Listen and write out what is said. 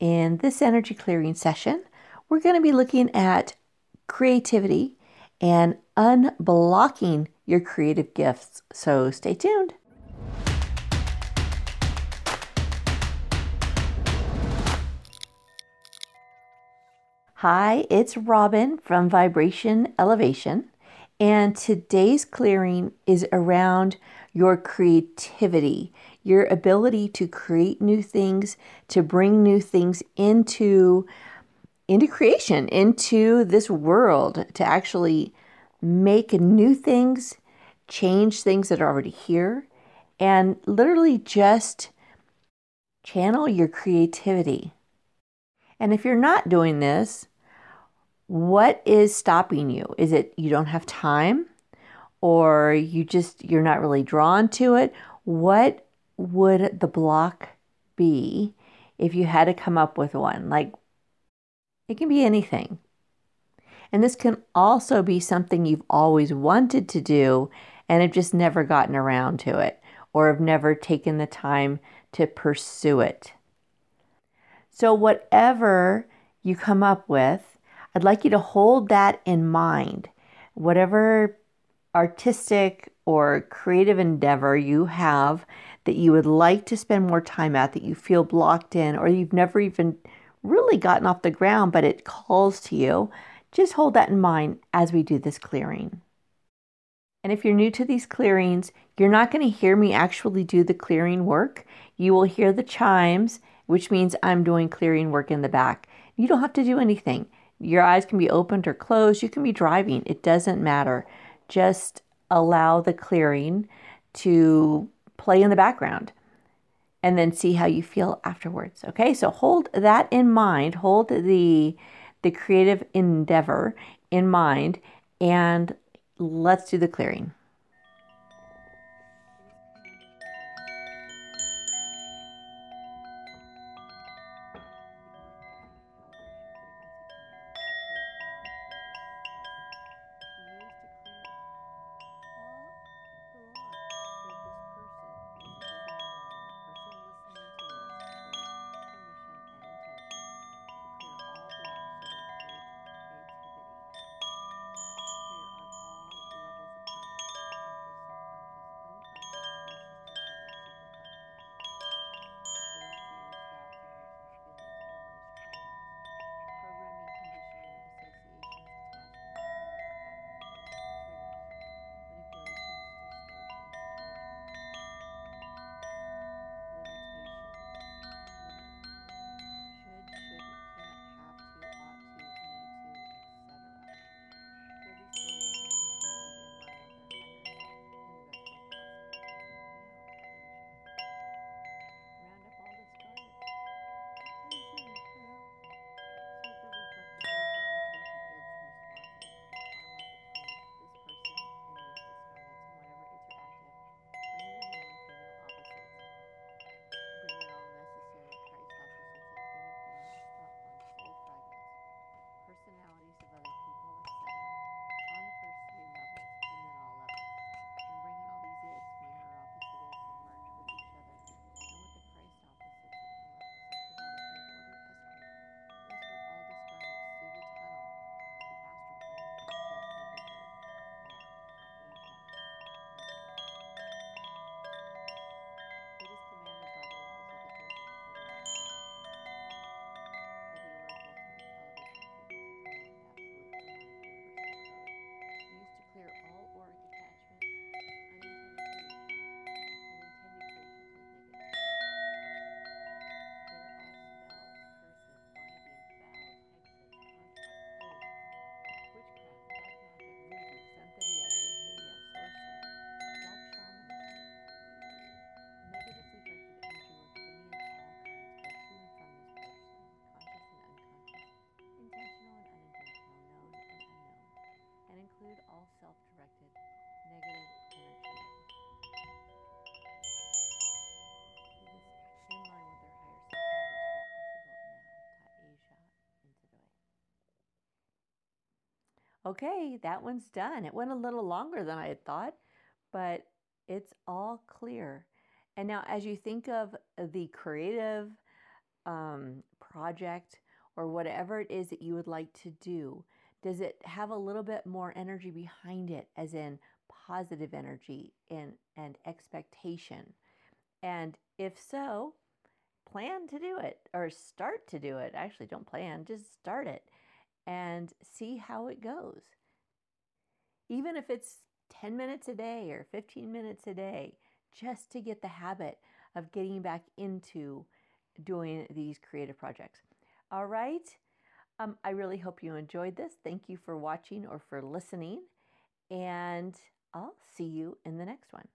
In this energy clearing session, we're going to be looking at creativity and unblocking your creative gifts. So stay tuned. Hi, it's Robin from Vibration Elevation, and today's clearing is around your creativity, your ability to create new things, to bring new things into into creation, into this world, to actually make new things, change things that are already here, and literally just channel your creativity. And if you're not doing this, what is stopping you? Is it you don't have time or you just you're not really drawn to it? What would the block be if you had to come up with one? Like it can be anything. And this can also be something you've always wanted to do and have just never gotten around to it or have never taken the time to pursue it. So, whatever you come up with, I'd like you to hold that in mind. Whatever artistic or creative endeavor you have that you would like to spend more time at, that you feel blocked in, or you've never even really gotten off the ground, but it calls to you, just hold that in mind as we do this clearing. And if you're new to these clearings, you're not going to hear me actually do the clearing work. You will hear the chimes, which means I'm doing clearing work in the back. You don't have to do anything. Your eyes can be opened or closed. You can be driving. It doesn't matter. Just allow the clearing to play in the background and then see how you feel afterwards. Okay? So hold that in mind. Hold the the creative endeavor in mind and let's do the clearing. Okay, that one's done. It went a little longer than I had thought, but it's all clear. And now, as you think of the creative um, project or whatever it is that you would like to do, does it have a little bit more energy behind it, as in positive energy and, and expectation? And if so, plan to do it or start to do it. Actually, don't plan, just start it and see how it goes. Even if it's 10 minutes a day or 15 minutes a day, just to get the habit of getting back into doing these creative projects. All right. Um, I really hope you enjoyed this. Thank you for watching or for listening. And I'll see you in the next one.